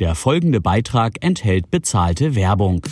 Der folgende Beitrag enthält bezahlte Werbung.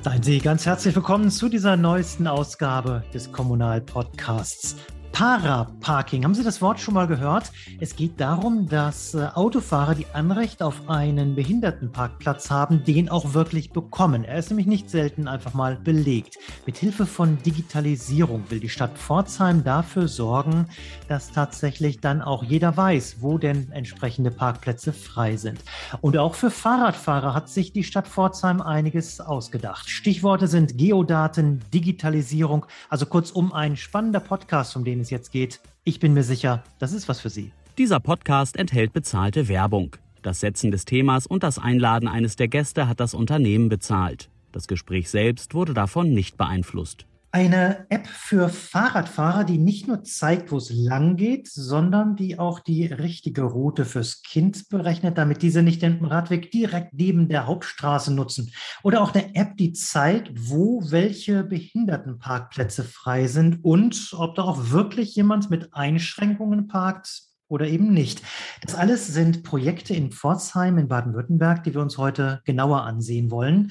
Seien Sie ganz herzlich willkommen zu dieser neuesten Ausgabe des Kommunalpodcasts. Paraparking. Haben Sie das Wort schon mal gehört? Es geht darum, dass äh, Autofahrer, die Anrecht auf einen Behindertenparkplatz haben, den auch wirklich bekommen. Er ist nämlich nicht selten einfach mal belegt. Mit Hilfe von Digitalisierung will die Stadt Pforzheim dafür sorgen, dass tatsächlich dann auch jeder weiß, wo denn entsprechende Parkplätze frei sind. Und auch für Fahrradfahrer hat sich die Stadt Pforzheim einiges ausgedacht. Stichworte sind Geodaten, Digitalisierung, also kurzum ein spannender Podcast, um den es jetzt geht. Ich bin mir sicher, das ist was für Sie. Dieser Podcast enthält bezahlte Werbung. Das Setzen des Themas und das Einladen eines der Gäste hat das Unternehmen bezahlt. Das Gespräch selbst wurde davon nicht beeinflusst. Eine App für Fahrradfahrer, die nicht nur zeigt, wo es lang geht, sondern die auch die richtige Route fürs Kind berechnet, damit diese nicht den Radweg direkt neben der Hauptstraße nutzen. Oder auch eine App, die zeigt, wo welche Behindertenparkplätze frei sind und ob da auch wirklich jemand mit Einschränkungen parkt, oder eben nicht. Das alles sind Projekte in Pforzheim in Baden-Württemberg, die wir uns heute genauer ansehen wollen.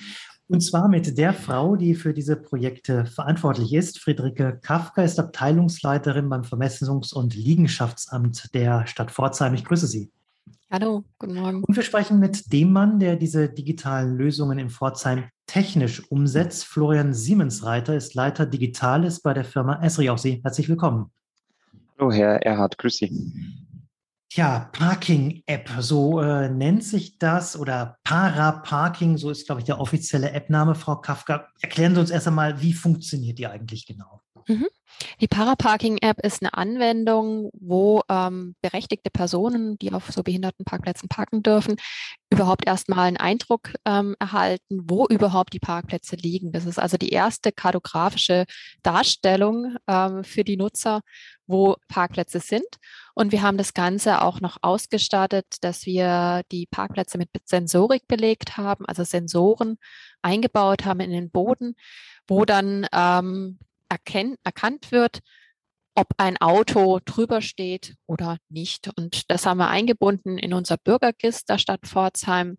Und zwar mit der Frau, die für diese Projekte verantwortlich ist. Friederike Kafka ist Abteilungsleiterin beim Vermessungs- und Liegenschaftsamt der Stadt Pforzheim. Ich grüße Sie. Hallo, guten Morgen. Und wir sprechen mit dem Mann, der diese digitalen Lösungen in Pforzheim technisch umsetzt. Florian Siemensreiter ist Leiter Digitales bei der Firma Esri. Auch Sie, herzlich willkommen. Hallo, Herr Erhard, grüß Sie. Tja, Parking-App, so äh, nennt sich das oder Para-Parking, so ist, glaube ich, der offizielle App-Name. Frau Kafka, erklären Sie uns erst einmal, wie funktioniert die eigentlich genau? Mhm. Die Paraparking-App ist eine Anwendung, wo ähm, berechtigte Personen, die auf so Behindertenparkplätzen parken dürfen, überhaupt erstmal einen Eindruck ähm, erhalten, wo überhaupt die Parkplätze liegen. Das ist also die erste kartografische Darstellung ähm, für die Nutzer, wo Parkplätze sind. Und wir haben das Ganze auch noch ausgestattet, dass wir die Parkplätze mit Sensorik belegt haben, also Sensoren eingebaut haben in den Boden, wo dann ähm, erkennt, erkannt wird, ob ein Auto drüber steht oder nicht. Und das haben wir eingebunden in unser Bürgergist der Stadt Pforzheim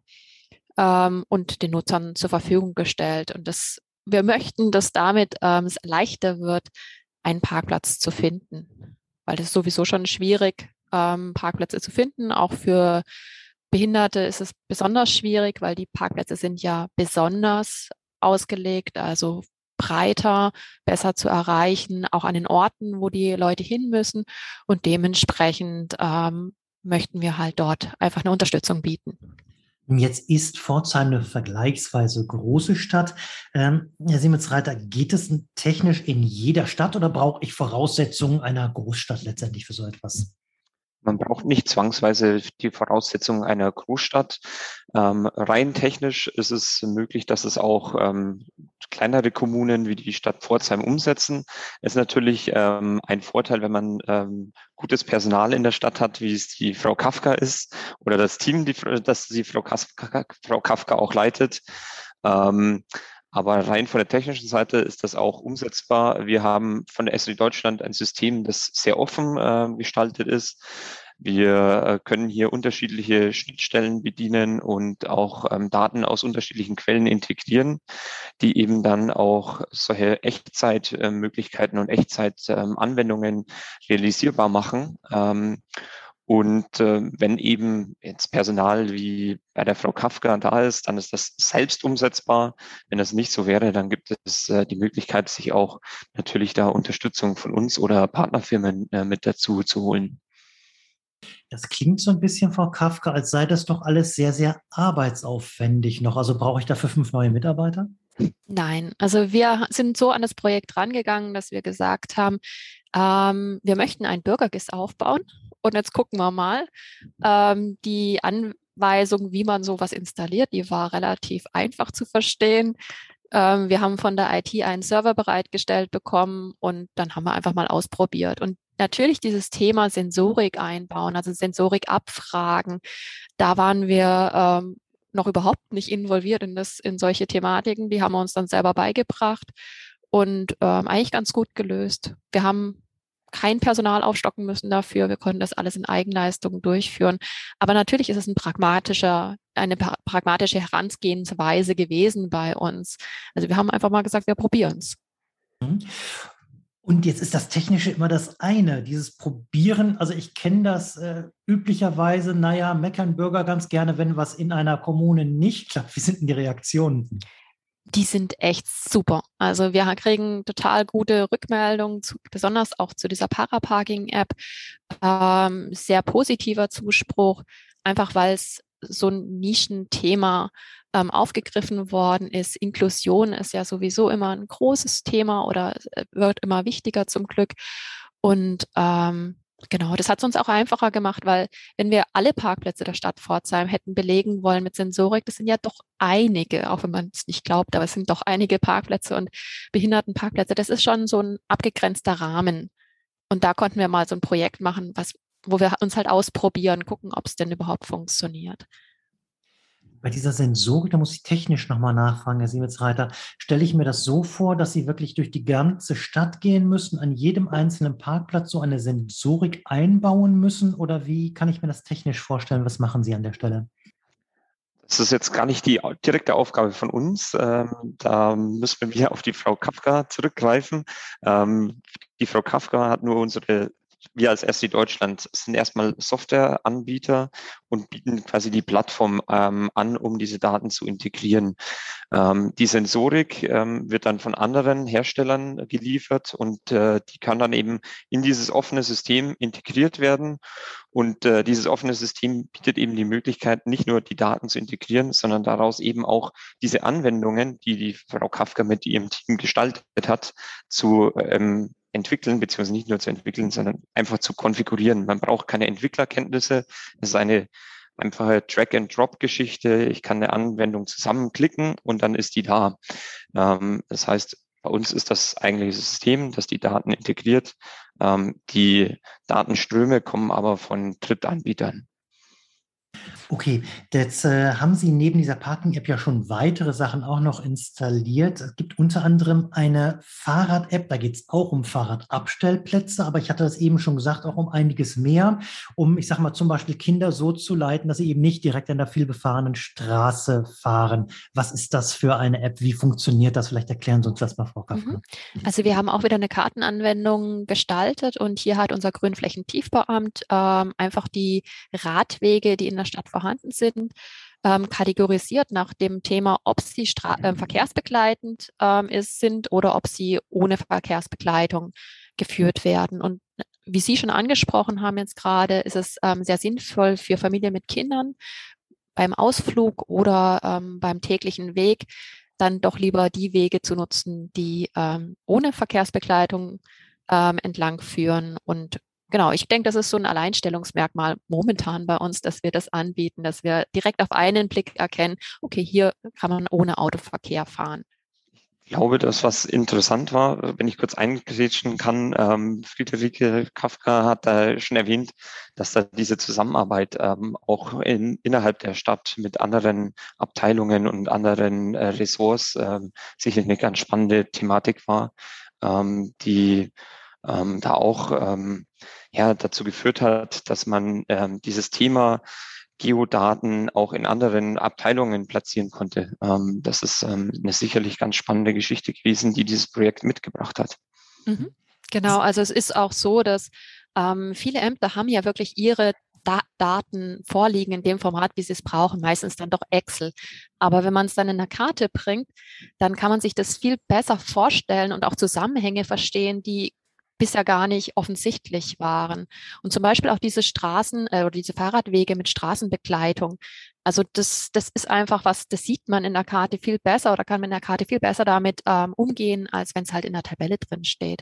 ähm, und den Nutzern zur Verfügung gestellt. Und das, wir möchten, dass damit ähm, es leichter wird, einen Parkplatz zu finden, weil es sowieso schon schwierig, ähm, Parkplätze zu finden. Auch für Behinderte ist es besonders schwierig, weil die Parkplätze sind ja besonders ausgelegt, also breiter, besser zu erreichen, auch an den Orten, wo die Leute hin müssen. Und dementsprechend ähm, möchten wir halt dort einfach eine Unterstützung bieten. Jetzt ist Pforzheim eine vergleichsweise große Stadt. Ähm, Herr Siemensreiter, geht es technisch in jeder Stadt oder brauche ich Voraussetzungen einer Großstadt letztendlich für so etwas? Man braucht nicht zwangsweise die Voraussetzungen einer Großstadt. Ähm, rein technisch ist es möglich, dass es auch ähm, kleinere Kommunen wie die Stadt Pforzheim umsetzen. Ist natürlich ähm, ein Vorteil, wenn man ähm, gutes Personal in der Stadt hat, wie es die Frau Kafka ist oder das Team, die, das die Frau Kafka, Frau Kafka auch leitet. Ähm, aber rein von der technischen Seite ist das auch umsetzbar. Wir haben von der SRI Deutschland ein System, das sehr offen äh, gestaltet ist. Wir äh, können hier unterschiedliche Schnittstellen bedienen und auch ähm, Daten aus unterschiedlichen Quellen integrieren, die eben dann auch solche Echtzeitmöglichkeiten und Echtzeitanwendungen ähm, realisierbar machen. Ähm, und äh, wenn eben jetzt Personal wie bei der Frau Kafka da ist, dann ist das selbst umsetzbar. Wenn das nicht so wäre, dann gibt es äh, die Möglichkeit, sich auch natürlich da Unterstützung von uns oder Partnerfirmen äh, mit dazu zu holen. Das klingt so ein bisschen, Frau Kafka, als sei das doch alles sehr, sehr arbeitsaufwendig noch. Also brauche ich dafür fünf neue Mitarbeiter? Nein, also wir sind so an das Projekt rangegangen, dass wir gesagt haben, ähm, wir möchten ein Bürgergist aufbauen und jetzt gucken wir mal. Ähm, die Anweisung, wie man sowas installiert, die war relativ einfach zu verstehen. Ähm, wir haben von der IT einen Server bereitgestellt bekommen und dann haben wir einfach mal ausprobiert. Und natürlich dieses Thema Sensorik einbauen, also Sensorik abfragen, da waren wir ähm, noch überhaupt nicht involviert in, das, in solche Thematiken. Die haben wir uns dann selber beigebracht und ähm, eigentlich ganz gut gelöst. Wir haben kein Personal aufstocken müssen dafür. Wir konnten das alles in Eigenleistung durchführen. Aber natürlich ist es ein pragmatischer, eine pragmatische Herangehensweise gewesen bei uns. Also wir haben einfach mal gesagt, wir probieren es. Mhm. Und jetzt ist das Technische immer das eine, dieses Probieren. Also ich kenne das äh, üblicherweise, naja, meckern Bürger ganz gerne, wenn was in einer Kommune nicht klappt. Wie sind denn die Reaktionen? Die sind echt super. Also wir kriegen total gute Rückmeldungen, zu, besonders auch zu dieser Paraparking-App. Ähm, sehr positiver Zuspruch, einfach weil es so ein Nischenthema ähm, aufgegriffen worden ist. Inklusion ist ja sowieso immer ein großes Thema oder äh, wird immer wichtiger zum Glück. Und ähm, genau, das hat es uns auch einfacher gemacht, weil wenn wir alle Parkplätze der Stadt Pforzheim hätten belegen wollen mit Sensorik, das sind ja doch einige, auch wenn man es nicht glaubt, aber es sind doch einige Parkplätze und Behindertenparkplätze. Das ist schon so ein abgegrenzter Rahmen. Und da konnten wir mal so ein Projekt machen, was, wo wir uns halt ausprobieren, gucken, ob es denn überhaupt funktioniert. Bei dieser Sensorik, da muss ich technisch nochmal nachfragen, Herr Siemensreiter, stelle ich mir das so vor, dass Sie wirklich durch die ganze Stadt gehen müssen, an jedem einzelnen Parkplatz so eine Sensorik einbauen müssen? Oder wie kann ich mir das technisch vorstellen? Was machen Sie an der Stelle? Das ist jetzt gar nicht die direkte Aufgabe von uns. Ähm, da müssen wir wieder auf die Frau Kafka zurückgreifen. Ähm, die Frau Kafka hat nur unsere wir als SC Deutschland sind erstmal Softwareanbieter und bieten quasi die Plattform ähm, an, um diese Daten zu integrieren. Ähm, die Sensorik ähm, wird dann von anderen Herstellern geliefert und äh, die kann dann eben in dieses offene System integriert werden. Und äh, dieses offene System bietet eben die Möglichkeit, nicht nur die Daten zu integrieren, sondern daraus eben auch diese Anwendungen, die die Frau Kafka mit ihrem Team gestaltet hat, zu ähm, entwickeln, beziehungsweise nicht nur zu entwickeln, sondern einfach zu konfigurieren. Man braucht keine Entwicklerkenntnisse. Es ist eine einfache Drag-and-Drop-Geschichte. Ich kann eine Anwendung zusammenklicken und dann ist die da. Ähm, das heißt, bei uns ist das eigentliche System, das die Daten integriert. Ähm, die Datenströme kommen aber von Drittanbietern. Okay, jetzt äh, haben Sie neben dieser Parking-App ja schon weitere Sachen auch noch installiert. Es gibt unter anderem eine Fahrrad-App, da geht es auch um Fahrradabstellplätze, aber ich hatte das eben schon gesagt, auch um einiges mehr, um, ich sage mal, zum Beispiel Kinder so zu leiten, dass sie eben nicht direkt an der vielbefahrenen Straße fahren. Was ist das für eine App? Wie funktioniert das? Vielleicht erklären Sie uns das mal, Frau Kaffner. Mhm. Also wir haben auch wieder eine Kartenanwendung gestaltet und hier hat unser Grünflächentiefbauamt ähm, einfach die Radwege, die in der Stadt vorhanden sind, ähm, kategorisiert nach dem Thema, ob sie äh, verkehrsbegleitend ähm, ist, sind oder ob sie ohne Verkehrsbegleitung geführt werden. Und wie Sie schon angesprochen haben jetzt gerade, ist es ähm, sehr sinnvoll für Familien mit Kindern beim Ausflug oder ähm, beim täglichen Weg dann doch lieber die Wege zu nutzen, die ähm, ohne Verkehrsbegleitung ähm, entlang führen und genau, ich denke, das ist so ein Alleinstellungsmerkmal momentan bei uns, dass wir das anbieten, dass wir direkt auf einen Blick erkennen, okay, hier kann man ohne Autoverkehr fahren. Ich glaube, das, was interessant war, wenn ich kurz eingrätschen kann, ähm, Friederike Kafka hat da schon erwähnt, dass da diese Zusammenarbeit ähm, auch in, innerhalb der Stadt mit anderen Abteilungen und anderen äh, Ressorts äh, sicherlich eine ganz spannende Thematik war, ähm, die ähm, da auch ähm, ja, dazu geführt hat, dass man ähm, dieses Thema Geodaten auch in anderen Abteilungen platzieren konnte. Ähm, das ist ähm, eine sicherlich ganz spannende Geschichte gewesen, die dieses Projekt mitgebracht hat. Mhm. Genau, also es ist auch so, dass ähm, viele Ämter haben ja wirklich ihre da Daten vorliegen in dem Format, wie sie es brauchen, meistens dann doch Excel. Aber wenn man es dann in eine Karte bringt, dann kann man sich das viel besser vorstellen und auch Zusammenhänge verstehen, die bisher gar nicht offensichtlich waren. Und zum Beispiel auch diese Straßen äh, oder diese Fahrradwege mit Straßenbegleitung. Also das, das ist einfach was, das sieht man in der Karte viel besser oder kann man in der Karte viel besser damit ähm, umgehen, als wenn es halt in der Tabelle drin steht.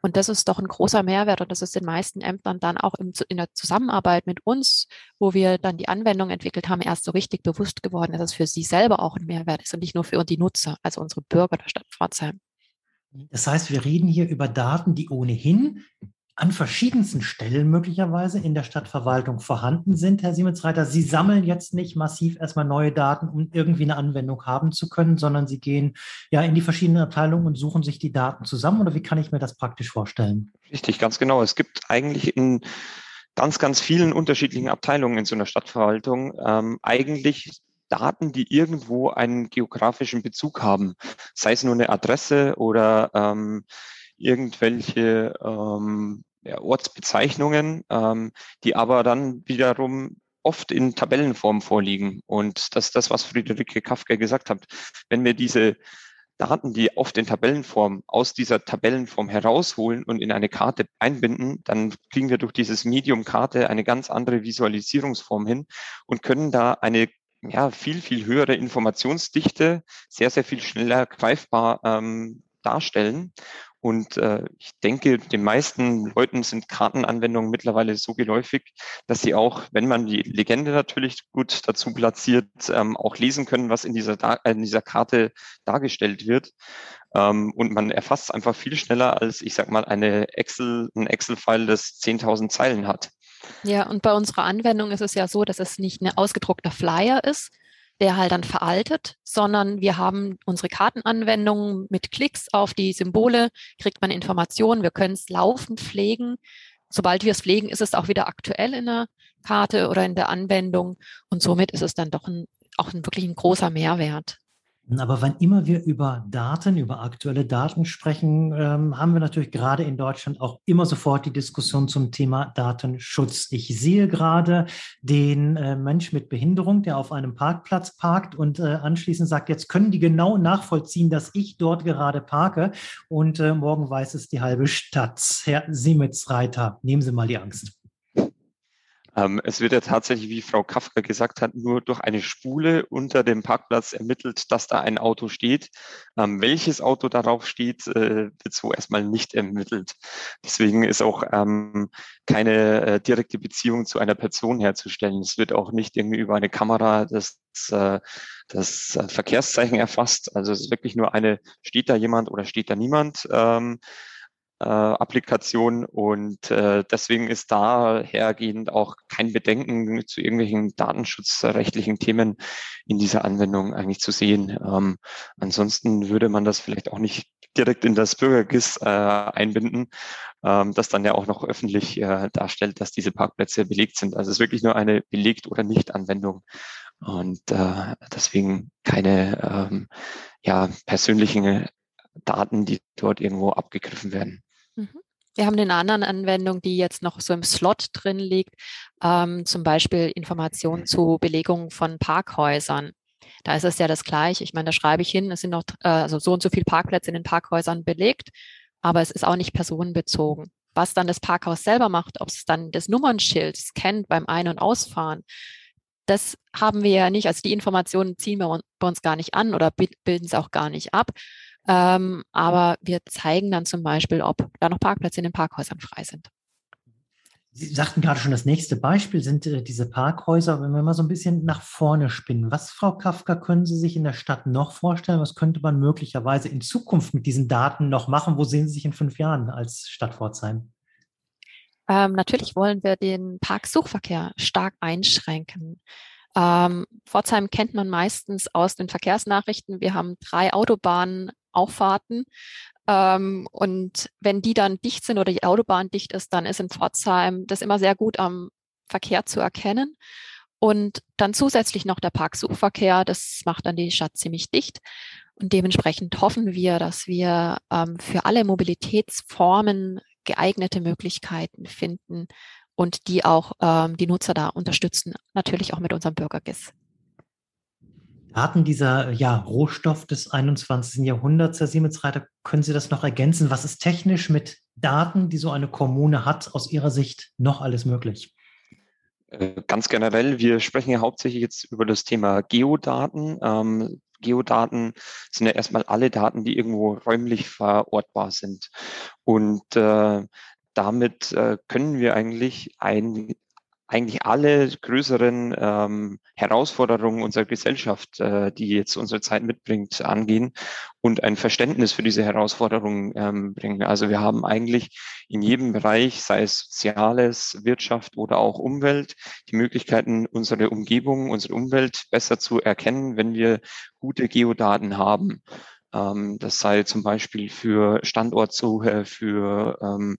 Und das ist doch ein großer Mehrwert und das ist den meisten Ämtern dann auch im, in der Zusammenarbeit mit uns, wo wir dann die Anwendung entwickelt haben, erst so richtig bewusst geworden, dass es für sie selber auch ein Mehrwert ist und nicht nur für die Nutzer, also unsere Bürger der Stadt Pforzheim. Das heißt, wir reden hier über Daten, die ohnehin an verschiedensten Stellen möglicherweise in der Stadtverwaltung vorhanden sind, Herr Siemensreiter. Sie sammeln jetzt nicht massiv erstmal neue Daten, um irgendwie eine Anwendung haben zu können, sondern Sie gehen ja in die verschiedenen Abteilungen und suchen sich die Daten zusammen. Oder wie kann ich mir das praktisch vorstellen? Richtig, ganz genau. Es gibt eigentlich in ganz, ganz vielen unterschiedlichen Abteilungen in so einer Stadtverwaltung ähm, eigentlich Daten, die irgendwo einen geografischen Bezug haben, sei es nur eine Adresse oder ähm, irgendwelche ähm, ja, Ortsbezeichnungen, ähm, die aber dann wiederum oft in Tabellenform vorliegen. Und das ist das, was Friederike Kafka gesagt hat. Wenn wir diese Daten, die oft in Tabellenform aus dieser Tabellenform herausholen und in eine Karte einbinden, dann kriegen wir durch dieses Medium Karte eine ganz andere Visualisierungsform hin und können da eine ja, viel, viel höhere Informationsdichte sehr, sehr viel schneller greifbar ähm, darstellen. Und äh, ich denke, den meisten Leuten sind Kartenanwendungen mittlerweile so geläufig, dass sie auch, wenn man die Legende natürlich gut dazu platziert, ähm, auch lesen können, was in dieser, in dieser Karte dargestellt wird. Ähm, und man erfasst einfach viel schneller als, ich sag mal, eine Excel, ein Excel-File, das 10.000 Zeilen hat. Ja, und bei unserer Anwendung ist es ja so, dass es nicht ein ausgedruckter Flyer ist, der halt dann veraltet, sondern wir haben unsere Kartenanwendung mit Klicks auf die Symbole, kriegt man Informationen, wir können es laufend pflegen. Sobald wir es pflegen, ist es auch wieder aktuell in der Karte oder in der Anwendung und somit ist es dann doch ein, auch ein, wirklich ein großer Mehrwert. Aber wann immer wir über Daten, über aktuelle Daten sprechen, ähm, haben wir natürlich gerade in Deutschland auch immer sofort die Diskussion zum Thema Datenschutz. Ich sehe gerade den äh, Mensch mit Behinderung, der auf einem Parkplatz parkt und äh, anschließend sagt, jetzt können die genau nachvollziehen, dass ich dort gerade parke und äh, morgen weiß es die halbe Stadt. Herr Siemensreiter, nehmen Sie mal die Angst. Ähm, es wird ja tatsächlich, wie Frau Kafka gesagt hat, nur durch eine Spule unter dem Parkplatz ermittelt, dass da ein Auto steht. Ähm, welches Auto darauf steht, äh, wird so erstmal nicht ermittelt. Deswegen ist auch ähm, keine äh, direkte Beziehung zu einer Person herzustellen. Es wird auch nicht irgendwie über eine Kamera das äh, das Verkehrszeichen erfasst. Also es ist wirklich nur eine, steht da jemand oder steht da niemand? Äh, Applikation und äh, deswegen ist dahergehend auch kein Bedenken zu irgendwelchen datenschutzrechtlichen Themen in dieser Anwendung eigentlich zu sehen. Ähm, ansonsten würde man das vielleicht auch nicht direkt in das Bürgergis äh, einbinden, ähm, das dann ja auch noch öffentlich äh, darstellt, dass diese Parkplätze belegt sind. Also es ist wirklich nur eine belegt oder nicht Anwendung und äh, deswegen keine ähm, ja, persönlichen Daten, die dort irgendwo abgegriffen werden. Mhm. Wir haben eine andere Anwendung, die jetzt noch so im Slot drin liegt, ähm, zum Beispiel Informationen zu Belegung von Parkhäusern. Da ist es ja das Gleiche. Ich meine, da schreibe ich hin, es sind noch äh, also so und so viele Parkplätze in den Parkhäusern belegt, aber es ist auch nicht personenbezogen. Was dann das Parkhaus selber macht, ob es dann das Nummernschild scannt beim Ein- und Ausfahren, das haben wir ja nicht. Also die Informationen ziehen wir bei uns gar nicht an oder bilden es auch gar nicht ab. Ähm, aber wir zeigen dann zum Beispiel, ob da noch Parkplätze in den Parkhäusern frei sind. Sie sagten gerade schon, das nächste Beispiel sind äh, diese Parkhäuser. Wenn wir mal so ein bisschen nach vorne spinnen, was, Frau Kafka, können Sie sich in der Stadt noch vorstellen? Was könnte man möglicherweise in Zukunft mit diesen Daten noch machen? Wo sehen Sie sich in fünf Jahren als Stadt Pforzheim? Ähm, natürlich wollen wir den Parksuchverkehr stark einschränken. Ähm, Pforzheim kennt man meistens aus den Verkehrsnachrichten. Wir haben drei Autobahnen Auffahrten. Ähm, und wenn die dann dicht sind oder die Autobahn dicht ist, dann ist in Pforzheim das immer sehr gut am Verkehr zu erkennen. Und dann zusätzlich noch der Parksuchverkehr, das macht dann die Stadt ziemlich dicht. Und dementsprechend hoffen wir, dass wir ähm, für alle Mobilitätsformen geeignete Möglichkeiten finden und die auch ähm, die Nutzer da unterstützen, natürlich auch mit unserem Bürgergis. Daten dieser ja, Rohstoff des 21. Jahrhunderts, Herr Siemensreiter, können Sie das noch ergänzen? Was ist technisch mit Daten, die so eine Kommune hat, aus Ihrer Sicht noch alles möglich? Äh, ganz generell, wir sprechen ja hauptsächlich jetzt über das Thema Geodaten. Ähm, Geodaten sind ja erstmal alle Daten, die irgendwo räumlich verortbar sind. Und äh, damit äh, können wir eigentlich ein eigentlich alle größeren ähm, Herausforderungen unserer Gesellschaft, äh, die jetzt unsere Zeit mitbringt, angehen und ein Verständnis für diese Herausforderungen ähm, bringen. Also wir haben eigentlich in jedem Bereich, sei es Soziales, Wirtschaft oder auch Umwelt, die Möglichkeiten, unsere Umgebung, unsere Umwelt besser zu erkennen, wenn wir gute Geodaten haben. Ähm, das sei zum Beispiel für Standortsuche, für ähm,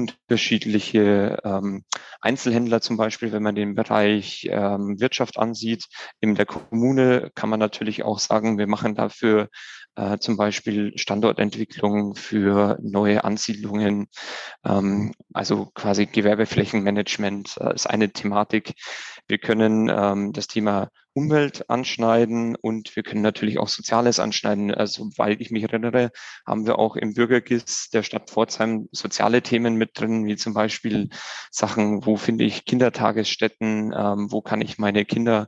unterschiedliche ähm, Einzelhändler zum Beispiel, wenn man den Bereich ähm, Wirtschaft ansieht. In der Kommune kann man natürlich auch sagen, wir machen dafür äh, zum Beispiel Standortentwicklung für neue Ansiedlungen, ähm, also quasi Gewerbeflächenmanagement äh, ist eine Thematik. Wir können ähm, das Thema Umwelt anschneiden und wir können natürlich auch Soziales anschneiden. Also, weil ich mich erinnere, haben wir auch im Bürgergis der Stadt Pforzheim soziale Themen mit drin, wie zum Beispiel Sachen, wo finde ich Kindertagesstätten, ähm, wo kann ich meine Kinder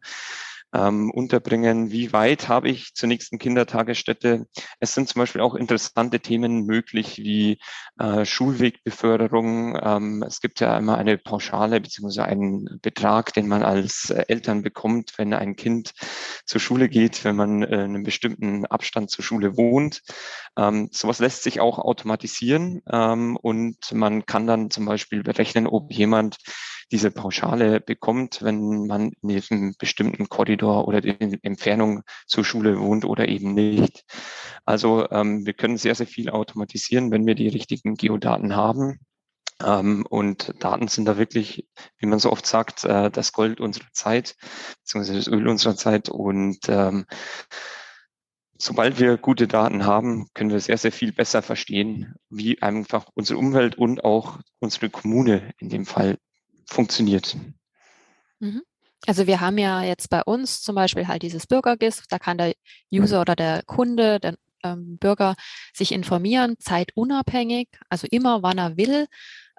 ähm, unterbringen. Wie weit habe ich zur nächsten Kindertagesstätte? Es sind zum Beispiel auch interessante Themen möglich wie äh, Schulwegbeförderung. Ähm, es gibt ja immer eine Pauschale beziehungsweise einen Betrag, den man als äh, Eltern bekommt, wenn ein Kind zur Schule geht, wenn man äh, einen bestimmten Abstand zur Schule wohnt. Ähm, sowas lässt sich auch automatisieren ähm, und man kann dann zum Beispiel berechnen, ob jemand diese Pauschale bekommt, wenn man in diesem bestimmten Korridor oder in Entfernung zur Schule wohnt oder eben nicht. Also ähm, wir können sehr, sehr viel automatisieren, wenn wir die richtigen Geodaten haben. Ähm, und Daten sind da wirklich, wie man so oft sagt, äh, das Gold unserer Zeit, beziehungsweise das Öl unserer Zeit. Und ähm, sobald wir gute Daten haben, können wir sehr, sehr viel besser verstehen, wie einfach unsere Umwelt und auch unsere Kommune in dem Fall funktioniert. Mhm. Also wir haben ja jetzt bei uns zum Beispiel halt dieses Bürgergis, da kann der User oder der Kunde, der ähm, Bürger sich informieren, zeitunabhängig, also immer wann er will,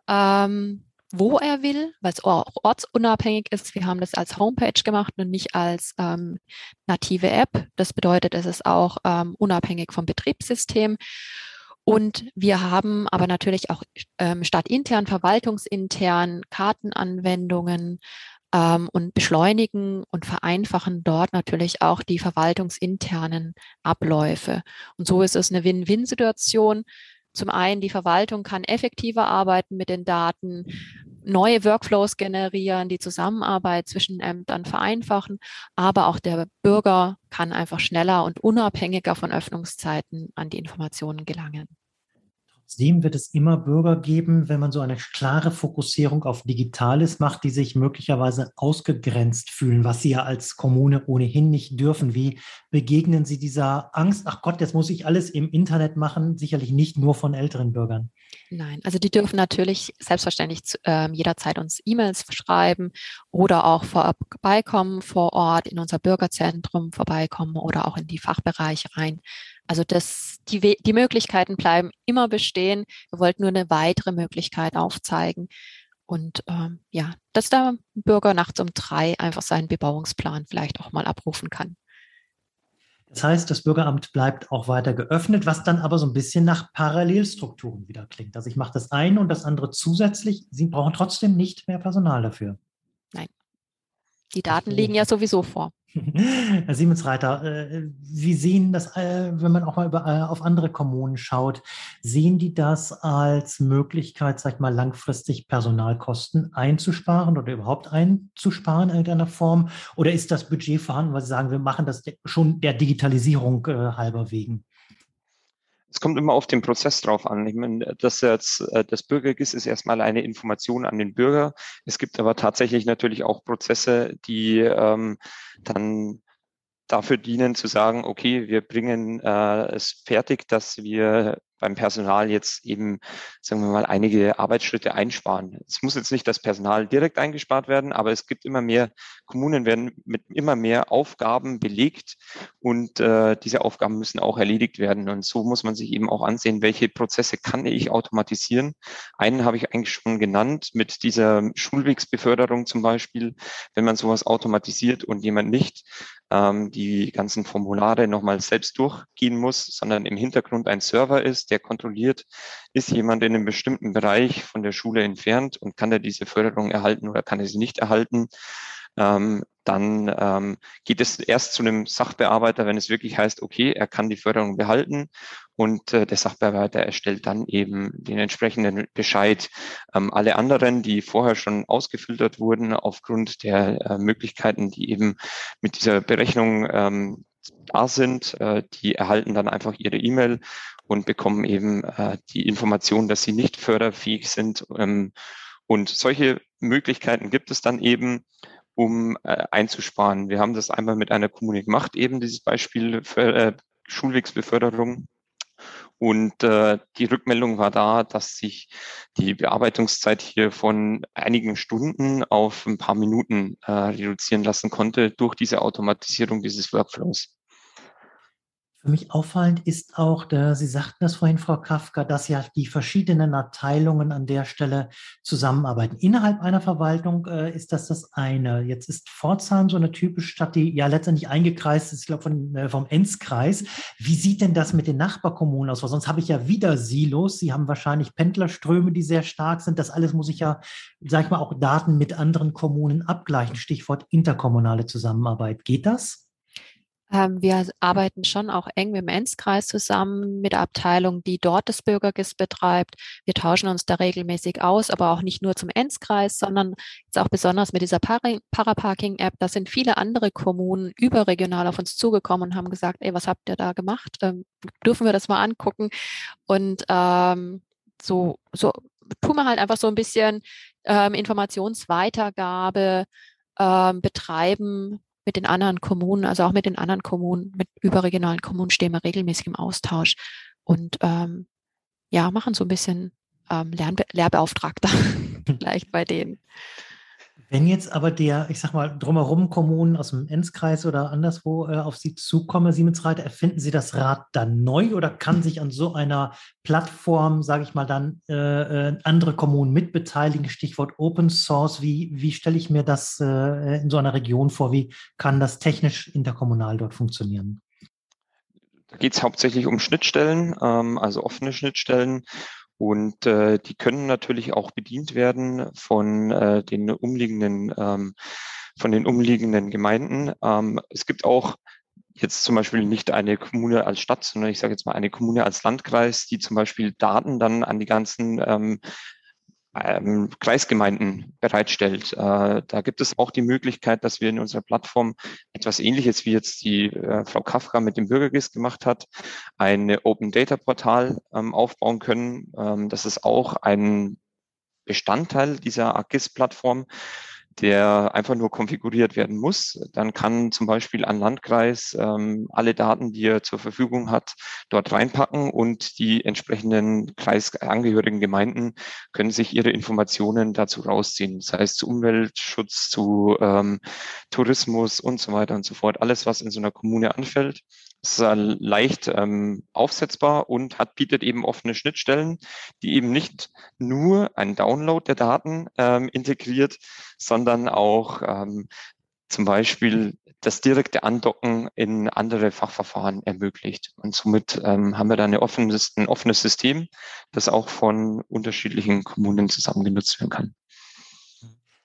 ähm, wo er will, weil es auch ortsunabhängig ist. Wir haben das als Homepage gemacht und nicht als ähm, native App. Das bedeutet, es ist auch ähm, unabhängig vom Betriebssystem. Und wir haben aber natürlich auch ähm, stadtintern, verwaltungsintern Kartenanwendungen ähm, und beschleunigen und vereinfachen dort natürlich auch die verwaltungsinternen Abläufe. Und so ist es eine Win-Win-Situation. Zum einen, die Verwaltung kann effektiver arbeiten mit den Daten, neue Workflows generieren, die Zusammenarbeit zwischen Ämtern vereinfachen, aber auch der Bürger kann einfach schneller und unabhängiger von Öffnungszeiten an die Informationen gelangen. Trotzdem wird es immer Bürger geben, wenn man so eine klare Fokussierung auf Digitales macht, die sich möglicherweise ausgegrenzt fühlen, was sie ja als Kommune ohnehin nicht dürfen. Wie begegnen Sie dieser Angst? Ach Gott, jetzt muss ich alles im Internet machen, sicherlich nicht nur von älteren Bürgern. Nein, also die dürfen natürlich selbstverständlich zu, äh, jederzeit uns E-Mails schreiben oder auch vorbeikommen vor Ort in unser Bürgerzentrum vorbeikommen oder auch in die Fachbereiche rein. Also das, die, die Möglichkeiten bleiben immer bestehen. Wir wollten nur eine weitere Möglichkeit aufzeigen. Und ähm, ja, dass der Bürger nachts um drei einfach seinen Bebauungsplan vielleicht auch mal abrufen kann. Das heißt, das Bürgeramt bleibt auch weiter geöffnet, was dann aber so ein bisschen nach Parallelstrukturen wieder klingt. Also ich mache das eine und das andere zusätzlich. Sie brauchen trotzdem nicht mehr Personal dafür. Die Daten liegen ja sowieso vor. Herr Siemensreiter, äh, wie sehen das, äh, wenn man auch mal über, äh, auf andere Kommunen schaut, sehen die das als Möglichkeit, sag ich mal, langfristig Personalkosten einzusparen oder überhaupt einzusparen in irgendeiner Form? Oder ist das Budget vorhanden, weil Sie sagen, wir machen das schon der Digitalisierung halber wegen? Es kommt immer auf den Prozess drauf an. Ich meine, das jetzt, äh, das Bürgergis ist erstmal eine Information an den Bürger. Es gibt aber tatsächlich natürlich auch Prozesse, die ähm, dann dafür dienen zu sagen, okay, wir bringen äh, es fertig, dass wir beim Personal jetzt eben, sagen wir mal, einige Arbeitsschritte einsparen. Es muss jetzt nicht das Personal direkt eingespart werden, aber es gibt immer mehr, Kommunen werden mit immer mehr Aufgaben belegt und äh, diese Aufgaben müssen auch erledigt werden. Und so muss man sich eben auch ansehen, welche Prozesse kann ich automatisieren. Einen habe ich eigentlich schon genannt mit dieser Schulwegsbeförderung zum Beispiel. Wenn man sowas automatisiert und jemand nicht ähm, die ganzen Formulare nochmal selbst durchgehen muss, sondern im Hintergrund ein Server ist, der kontrolliert, ist jemand in einem bestimmten Bereich von der Schule entfernt und kann er diese Förderung erhalten oder kann er sie nicht erhalten. Ähm, dann ähm, geht es erst zu einem Sachbearbeiter, wenn es wirklich heißt, okay, er kann die Förderung behalten und äh, der Sachbearbeiter erstellt dann eben den entsprechenden Bescheid. Ähm, alle anderen, die vorher schon ausgefiltert wurden aufgrund der äh, Möglichkeiten, die eben mit dieser Berechnung ähm, da sind, äh, die erhalten dann einfach ihre E-Mail und bekommen eben äh, die Information, dass sie nicht förderfähig sind. Ähm, und solche Möglichkeiten gibt es dann eben, um äh, einzusparen. Wir haben das einmal mit einer Kommune gemacht, eben dieses Beispiel für äh, Schulwegsbeförderung. Und äh, die Rückmeldung war da, dass sich die Bearbeitungszeit hier von einigen Stunden auf ein paar Minuten äh, reduzieren lassen konnte durch diese Automatisierung dieses Workflows. Für mich auffallend ist auch, der, Sie sagten das vorhin, Frau Kafka, dass ja die verschiedenen Abteilungen an der Stelle zusammenarbeiten. Innerhalb einer Verwaltung äh, ist das das eine. Jetzt ist Pforzheim so eine typische Stadt, die ja letztendlich eingekreist ist, ich glaube, von, äh, vom Enzkreis. Wie sieht denn das mit den Nachbarkommunen aus? Weil sonst habe ich ja wieder Silos. Sie haben wahrscheinlich Pendlerströme, die sehr stark sind. Das alles muss ich ja, sag ich mal, auch Daten mit anderen Kommunen abgleichen. Stichwort interkommunale Zusammenarbeit. Geht das? Ähm, wir arbeiten schon auch eng mit dem Enzkreis zusammen, mit der Abteilung, die dort das Bürgergis betreibt. Wir tauschen uns da regelmäßig aus, aber auch nicht nur zum Enzkreis, sondern jetzt auch besonders mit dieser Paraparking-App. Da sind viele andere Kommunen überregional auf uns zugekommen und haben gesagt, ey, was habt ihr da gemacht? Ähm, dürfen wir das mal angucken? Und ähm, so, so tun wir halt einfach so ein bisschen ähm, Informationsweitergabe ähm, betreiben mit den anderen Kommunen, also auch mit den anderen Kommunen, mit überregionalen Kommunen stehen wir regelmäßig im Austausch und ähm, ja, machen so ein bisschen ähm, Lernbe Lehrbeauftragter vielleicht bei denen. Wenn jetzt aber der, ich sag mal, drumherum Kommunen aus dem Enzkreis oder anderswo äh, auf Sie zukommen, Siemensreiter, erfinden Sie das Rad dann neu oder kann sich an so einer Plattform, sage ich mal, dann äh, äh, andere Kommunen mitbeteiligen? Stichwort Open Source. Wie, wie stelle ich mir das äh, in so einer Region vor? Wie kann das technisch interkommunal dort funktionieren? Da geht es hauptsächlich um Schnittstellen, ähm, also offene Schnittstellen. Und äh, die können natürlich auch bedient werden von äh, den umliegenden, ähm, von den umliegenden Gemeinden. Ähm, es gibt auch jetzt zum Beispiel nicht eine Kommune als Stadt, sondern ich sage jetzt mal eine Kommune als Landkreis, die zum Beispiel Daten dann an die ganzen ähm, ähm, Kreisgemeinden bereitstellt. Äh, da gibt es auch die Möglichkeit, dass wir in unserer Plattform etwas Ähnliches wie jetzt die äh, Frau Kafka mit dem Bürgergis gemacht hat, ein Open Data Portal ähm, aufbauen können. Ähm, das ist auch ein Bestandteil dieser AGIS-Plattform der einfach nur konfiguriert werden muss. Dann kann zum Beispiel ein Landkreis ähm, alle Daten, die er zur Verfügung hat, dort reinpacken und die entsprechenden kreisangehörigen Gemeinden können sich ihre Informationen dazu rausziehen. Das heißt zu Umweltschutz, zu ähm, Tourismus und so weiter und so fort. Alles, was in so einer Kommune anfällt, ist leicht ähm, aufsetzbar und hat, bietet eben offene Schnittstellen, die eben nicht nur einen Download der Daten ähm, integriert, sondern auch ähm, zum Beispiel das direkte Andocken in andere Fachverfahren ermöglicht. Und somit ähm, haben wir da eine offenes, ein offenes System, das auch von unterschiedlichen Kommunen zusammen genutzt werden kann.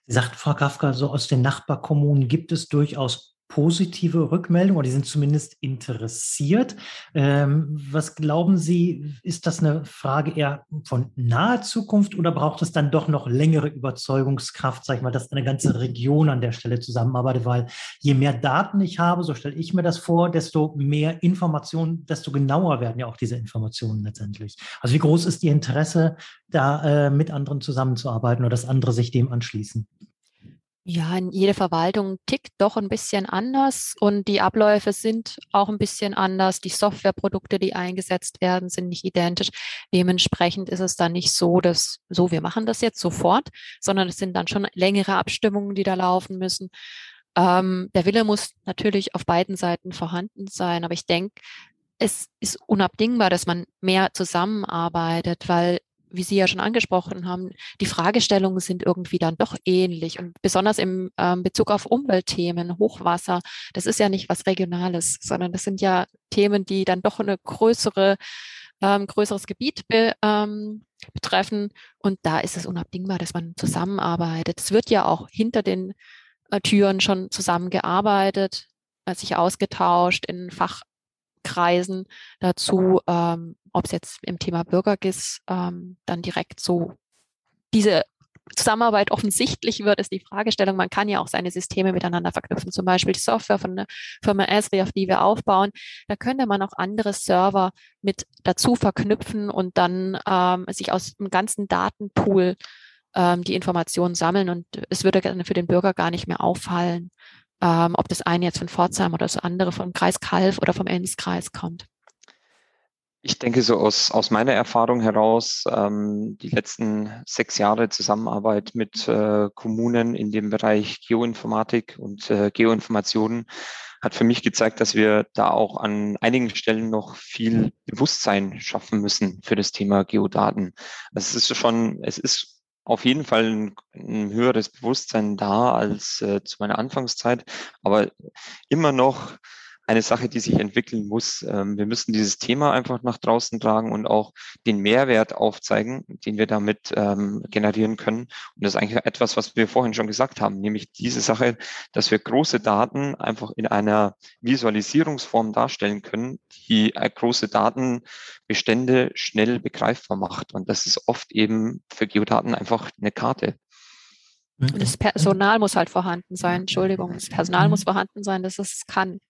Sagt Frau Kafka, so aus den Nachbarkommunen gibt es durchaus positive Rückmeldung oder die sind zumindest interessiert. Ähm, was glauben Sie, ist das eine Frage eher von naher Zukunft oder braucht es dann doch noch längere Überzeugungskraft, sag ich mal, dass eine ganze Region an der Stelle zusammenarbeitet? Weil je mehr Daten ich habe, so stelle ich mir das vor, desto mehr Informationen, desto genauer werden ja auch diese Informationen letztendlich. Also wie groß ist Ihr Interesse, da äh, mit anderen zusammenzuarbeiten oder dass andere sich dem anschließen? Ja, jede Verwaltung tickt doch ein bisschen anders und die Abläufe sind auch ein bisschen anders. Die Softwareprodukte, die eingesetzt werden, sind nicht identisch. Dementsprechend ist es dann nicht so, dass so, wir machen das jetzt sofort, sondern es sind dann schon längere Abstimmungen, die da laufen müssen. Ähm, der Wille muss natürlich auf beiden Seiten vorhanden sein, aber ich denke, es ist unabdingbar, dass man mehr zusammenarbeitet, weil wie Sie ja schon angesprochen haben, die Fragestellungen sind irgendwie dann doch ähnlich. Und besonders im ähm, Bezug auf Umweltthemen, Hochwasser, das ist ja nicht was Regionales, sondern das sind ja Themen, die dann doch eine größere, ähm, größeres Gebiet be, ähm, betreffen. Und da ist es unabdingbar, dass man zusammenarbeitet. Es wird ja auch hinter den äh, Türen schon zusammengearbeitet, äh, sich ausgetauscht in Fachkreisen dazu, ähm, ob es jetzt im Thema Bürgergis ähm, dann direkt so diese Zusammenarbeit offensichtlich wird, ist die Fragestellung. Man kann ja auch seine Systeme miteinander verknüpfen, zum Beispiel die Software von der Firma Esri, auf die wir aufbauen. Da könnte man auch andere Server mit dazu verknüpfen und dann ähm, sich aus dem ganzen Datenpool ähm, die Informationen sammeln und es würde für den Bürger gar nicht mehr auffallen, ähm, ob das eine jetzt von Pforzheim oder das andere vom Kreis Kalf oder vom Enzkreis kommt. Ich denke so aus, aus meiner Erfahrung heraus, ähm, die letzten sechs Jahre Zusammenarbeit mit äh, Kommunen in dem Bereich Geoinformatik und äh, Geoinformationen hat für mich gezeigt, dass wir da auch an einigen Stellen noch viel Bewusstsein schaffen müssen für das Thema Geodaten. Also es ist schon, es ist auf jeden Fall ein, ein höheres Bewusstsein da als äh, zu meiner Anfangszeit, aber immer noch eine Sache, die sich entwickeln muss. Ähm, wir müssen dieses Thema einfach nach draußen tragen und auch den Mehrwert aufzeigen, den wir damit ähm, generieren können. Und das ist eigentlich etwas, was wir vorhin schon gesagt haben, nämlich diese Sache, dass wir große Daten einfach in einer Visualisierungsform darstellen können, die äh, große Datenbestände schnell begreifbar macht. Und das ist oft eben für Geodaten einfach eine Karte. Und das Personal muss halt vorhanden sein. Entschuldigung, das Personal muss vorhanden sein, dass es kann.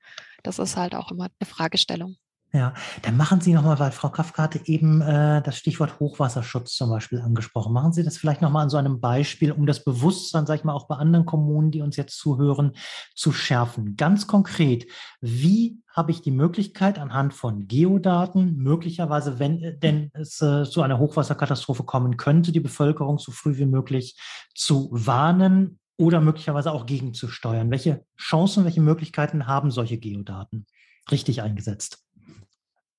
Das ist halt auch immer eine Fragestellung. Ja, dann machen Sie nochmal, weil Frau Kafka hatte eben äh, das Stichwort Hochwasserschutz zum Beispiel angesprochen. Machen Sie das vielleicht nochmal an so einem Beispiel, um das Bewusstsein, sag ich mal, auch bei anderen Kommunen, die uns jetzt zuhören, zu schärfen. Ganz konkret, wie habe ich die Möglichkeit anhand von Geodaten, möglicherweise, wenn äh, denn es äh, zu einer Hochwasserkatastrophe kommen könnte, die Bevölkerung so früh wie möglich zu warnen oder möglicherweise auch gegenzusteuern? Welche Chancen, welche Möglichkeiten haben solche Geodaten richtig eingesetzt?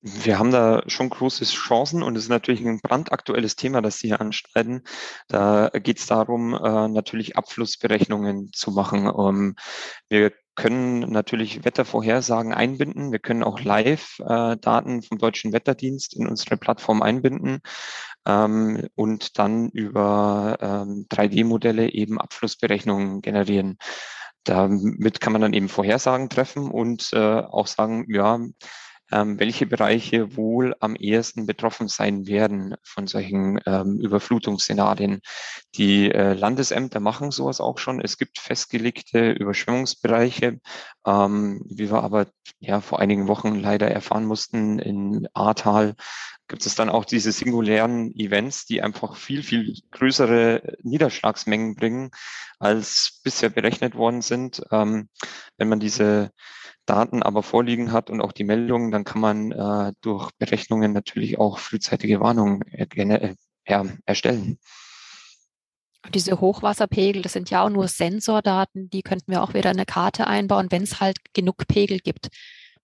Wir haben da schon große Chancen und es ist natürlich ein brandaktuelles Thema, das Sie hier anschneiden. Da geht es darum, äh, natürlich Abflussberechnungen zu machen. Um, wir können natürlich Wettervorhersagen einbinden. Wir können auch Live-Daten vom Deutschen Wetterdienst in unsere Plattform einbinden ähm, und dann über ähm, 3D-Modelle eben Abflussberechnungen generieren. Damit kann man dann eben Vorhersagen treffen und äh, auch sagen, ja, ähm, welche Bereiche wohl am ehesten betroffen sein werden von solchen ähm, Überflutungsszenarien. Die äh, Landesämter machen sowas auch schon. Es gibt festgelegte Überschwemmungsbereiche, ähm, wie wir aber ja vor einigen Wochen leider erfahren mussten in Ahrtal gibt es dann auch diese singulären Events, die einfach viel, viel größere Niederschlagsmengen bringen, als bisher berechnet worden sind. Ähm, wenn man diese Daten aber vorliegen hat und auch die Meldungen, dann kann man äh, durch Berechnungen natürlich auch frühzeitige Warnungen äh, ja, erstellen. Diese Hochwasserpegel, das sind ja auch nur Sensordaten, die könnten wir auch wieder in eine Karte einbauen, wenn es halt genug Pegel gibt.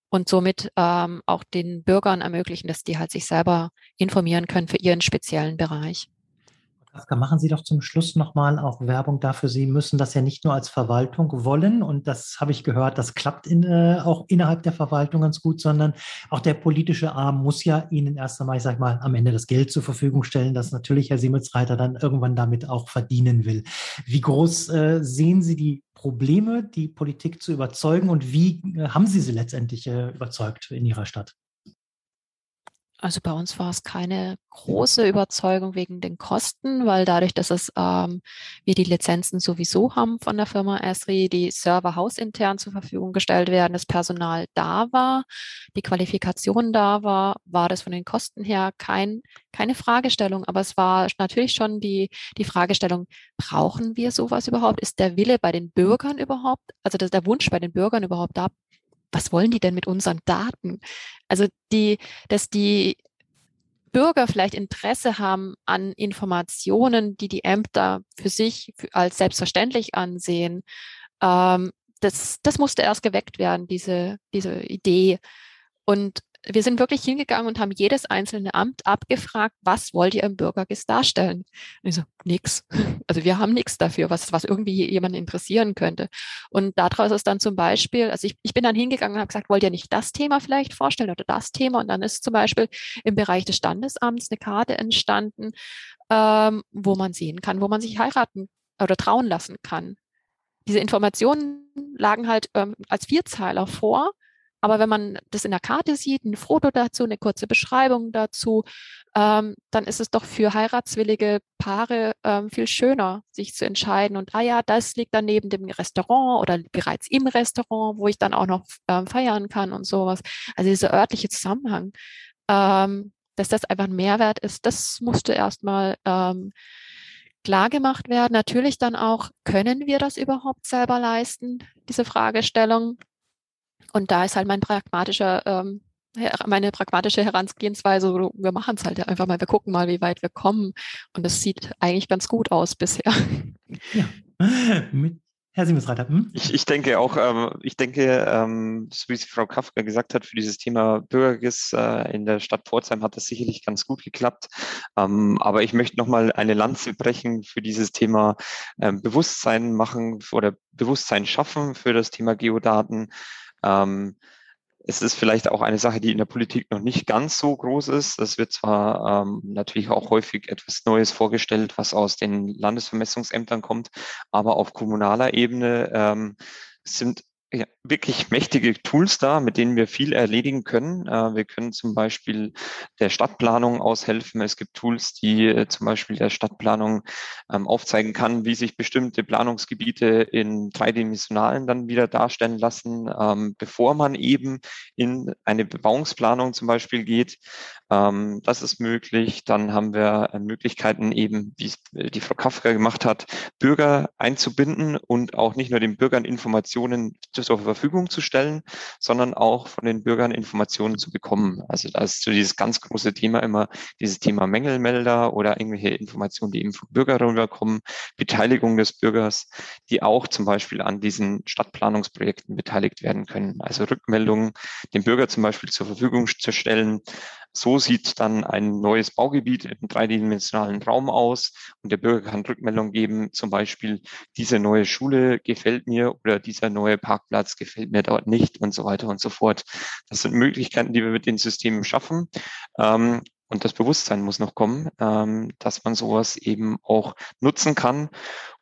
Und somit ähm, auch den Bürgern ermöglichen, dass die halt sich selber informieren können für ihren speziellen Bereich. Machen Sie doch zum Schluss nochmal auch Werbung dafür. Sie müssen das ja nicht nur als Verwaltung wollen und das habe ich gehört, das klappt in, äh, auch innerhalb der Verwaltung ganz gut, sondern auch der politische Arm muss ja Ihnen erst einmal, ich sage mal, am Ende das Geld zur Verfügung stellen, das natürlich Herr Siemensreiter dann irgendwann damit auch verdienen will. Wie groß äh, sehen Sie die Probleme, die Politik zu überzeugen und wie äh, haben Sie sie letztendlich äh, überzeugt in Ihrer Stadt? Also bei uns war es keine große Überzeugung wegen den Kosten, weil dadurch, dass es ähm, wir die Lizenzen sowieso haben von der Firma Esri, die Server hausintern zur Verfügung gestellt werden, das Personal da war, die Qualifikation da war, war das von den Kosten her kein, keine Fragestellung. Aber es war natürlich schon die, die Fragestellung, brauchen wir sowas überhaupt? Ist der Wille bei den Bürgern überhaupt, also der Wunsch bei den Bürgern überhaupt da, was wollen die denn mit unseren Daten? Also die, dass die Bürger vielleicht Interesse haben an Informationen, die die Ämter für sich als selbstverständlich ansehen, ähm, das, das musste erst geweckt werden, diese, diese Idee. Und wir sind wirklich hingegangen und haben jedes einzelne Amt abgefragt, was wollt ihr im Bürgergist darstellen? Und ich so, nix. Also wir haben nichts dafür, was, was irgendwie jemanden interessieren könnte. Und daraus ist dann zum Beispiel, also ich, ich bin dann hingegangen und habe gesagt, wollt ihr nicht das Thema vielleicht vorstellen oder das Thema? Und dann ist zum Beispiel im Bereich des Standesamts eine Karte entstanden, ähm, wo man sehen kann, wo man sich heiraten oder trauen lassen kann. Diese Informationen lagen halt ähm, als Vierzeiler vor aber wenn man das in der Karte sieht, ein Foto dazu, eine kurze Beschreibung dazu, ähm, dann ist es doch für heiratswillige Paare ähm, viel schöner, sich zu entscheiden. Und ah ja, das liegt dann neben dem Restaurant oder bereits im Restaurant, wo ich dann auch noch ähm, feiern kann und sowas. Also dieser örtliche Zusammenhang, ähm, dass das einfach ein Mehrwert ist, das musste erstmal ähm, klar gemacht werden. Natürlich dann auch, können wir das überhaupt selber leisten, diese Fragestellung? Und da ist halt mein pragmatischer, ähm, meine pragmatische Herangehensweise, wir machen es halt einfach mal, wir gucken mal, wie weit wir kommen. Und es sieht eigentlich ganz gut aus bisher. Ja. Mit Herr Siemensreiter. Hm? Ich, ich denke auch, ähm, ich denke, ähm, so wie Frau Kafka gesagt hat, für dieses Thema Bürgergis äh, in der Stadt Pforzheim hat das sicherlich ganz gut geklappt. Ähm, aber ich möchte nochmal eine Lanze brechen für dieses Thema ähm, Bewusstsein machen oder Bewusstsein schaffen für das Thema Geodaten. Ähm, es ist vielleicht auch eine Sache, die in der Politik noch nicht ganz so groß ist. Es wird zwar ähm, natürlich auch häufig etwas Neues vorgestellt, was aus den Landesvermessungsämtern kommt, aber auf kommunaler Ebene ähm, sind ja, wirklich mächtige Tools da, mit denen wir viel erledigen können. Äh, wir können zum Beispiel der Stadtplanung aushelfen. Es gibt Tools, die äh, zum Beispiel der Stadtplanung ähm, aufzeigen kann, wie sich bestimmte Planungsgebiete in dreidimensionalen dann wieder darstellen lassen, ähm, bevor man eben in eine Bebauungsplanung zum Beispiel geht. Ähm, das ist möglich. Dann haben wir äh, Möglichkeiten eben, wie es die Frau Kafka gemacht hat, Bürger einzubinden und auch nicht nur den Bürgern Informationen zur Verfügung zu stellen, sondern auch von den Bürgern Informationen zu bekommen. Also da ist so dieses ganz große Thema immer dieses Thema Mängelmelder oder irgendwelche Informationen, die eben vom Bürger rüberkommen, Beteiligung des Bürgers, die auch zum Beispiel an diesen Stadtplanungsprojekten beteiligt werden können. Also Rückmeldungen dem Bürger zum Beispiel zur Verfügung zu stellen, so sieht dann ein neues Baugebiet im dreidimensionalen Raum aus und der Bürger kann Rückmeldung geben, zum Beispiel, diese neue Schule gefällt mir oder dieser neue Parkplatz gefällt mir dort nicht und so weiter und so fort. Das sind Möglichkeiten, die wir mit den Systemen schaffen. Ähm, und das Bewusstsein muss noch kommen, ähm, dass man sowas eben auch nutzen kann,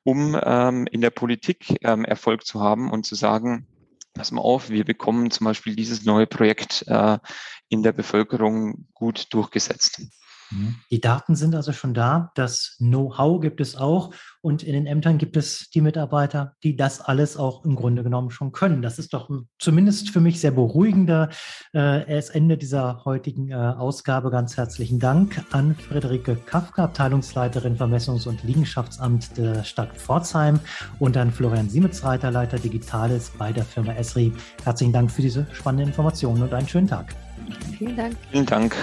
um ähm, in der Politik Erfolg zu haben und zu sagen, pass mal auf, wir bekommen zum Beispiel dieses neue Projekt äh, in der Bevölkerung gut durchgesetzt. Mhm. Die Daten sind also schon da, das Know-how gibt es auch und in den Ämtern gibt es die Mitarbeiter, die das alles auch im Grunde genommen schon können. Das ist doch zumindest für mich sehr beruhigender. Äh, erst Ende dieser heutigen äh, Ausgabe. Ganz herzlichen Dank an Friederike Kafka, Abteilungsleiterin Vermessungs- und Liegenschaftsamt der Stadt Pforzheim und an Florian Siemensreiter, Leiter Digitales bei der Firma Esri. Herzlichen Dank für diese spannenden Informationen und einen schönen Tag. Vielen Dank. Vielen Dank.